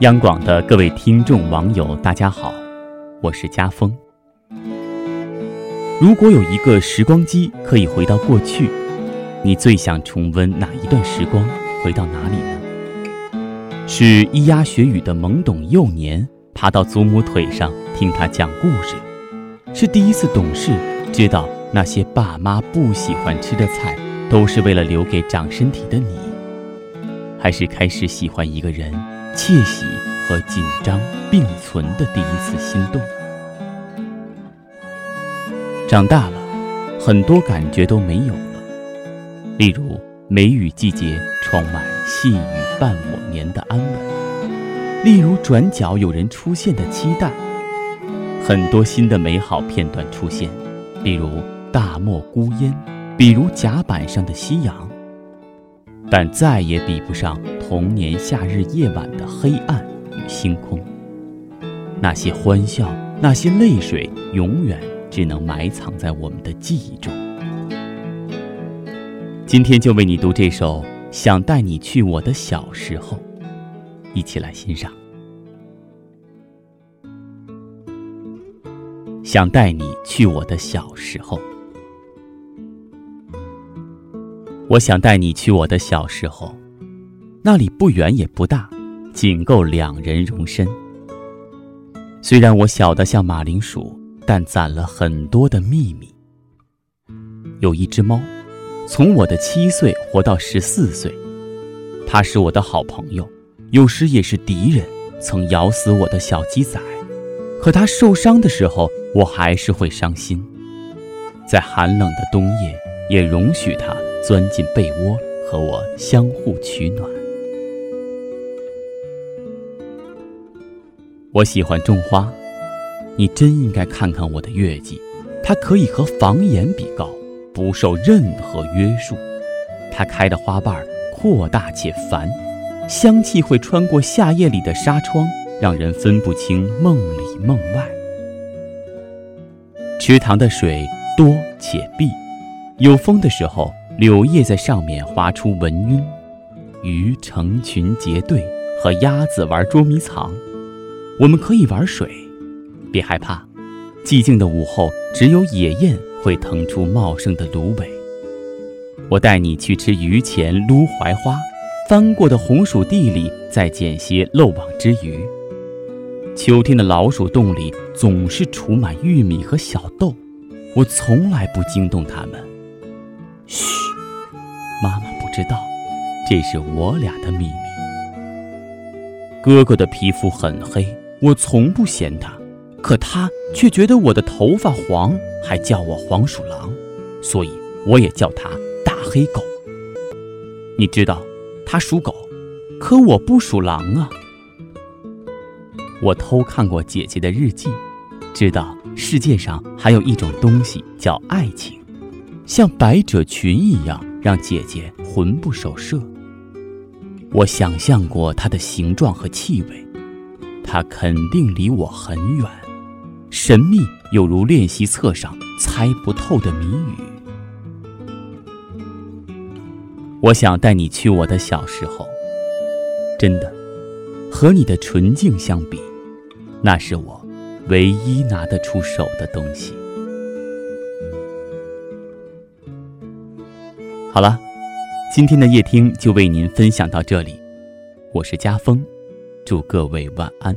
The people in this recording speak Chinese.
央广的各位听众网友，大家好，我是家峰。如果有一个时光机可以回到过去，你最想重温哪一段时光？回到哪里呢？是咿呀学语的懵懂幼年，爬到祖母腿上听他讲故事；是第一次懂事，知道那些爸妈不喜欢吃的菜，都是为了留给长身体的你；还是开始喜欢一个人？窃喜和紧张并存的第一次心动。长大了，很多感觉都没有了。例如，梅雨季节，窗外细雨伴我眠的安稳；例如，转角有人出现的期待。很多新的美好片段出现，例如大漠孤烟，比如甲板上的夕阳。但再也比不上童年夏日夜晚的黑暗与星空。那些欢笑，那些泪水，永远只能埋藏在我们的记忆中。今天就为你读这首《想带你去我的小时候》，一起来欣赏。想带你去我的小时候。我想带你去我的小时候，那里不远也不大，仅够两人容身。虽然我小得像马铃薯，但攒了很多的秘密。有一只猫，从我的七岁活到十四岁，它是我的好朋友，有时也是敌人，曾咬死我的小鸡仔。可它受伤的时候，我还是会伤心。在寒冷的冬夜，也容许它。钻进被窝和我相互取暖。我喜欢种花，你真应该看看我的月季，它可以和房檐比高，不受任何约束。它开的花瓣扩大且繁，香气会穿过夏夜里的纱窗，让人分不清梦里梦外。池塘的水多且碧，有风的时候。柳叶在上面划出纹晕，鱼成群结队和鸭子玩捉迷藏。我们可以玩水，别害怕。寂静的午后，只有野雁会腾出茂盛的芦苇。我带你去吃榆钱撸槐花，翻过的红薯地里再捡些漏网之鱼。秋天的老鼠洞里总是储满玉米和小豆，我从来不惊动它们。嘘。妈妈不知道，这是我俩的秘密。哥哥的皮肤很黑，我从不嫌他，可他却觉得我的头发黄，还叫我黄鼠狼，所以我也叫他大黑狗。你知道，他属狗，可我不属狼啊。我偷看过姐姐的日记，知道世界上还有一种东西叫爱情，像百褶裙一样。让姐姐魂不守舍。我想象过它的形状和气味，它肯定离我很远，神秘有如练习册上猜不透的谜语。我想带你去我的小时候，真的，和你的纯净相比，那是我唯一拿得出手的东西。好了，今天的夜听就为您分享到这里，我是家峰，祝各位晚安。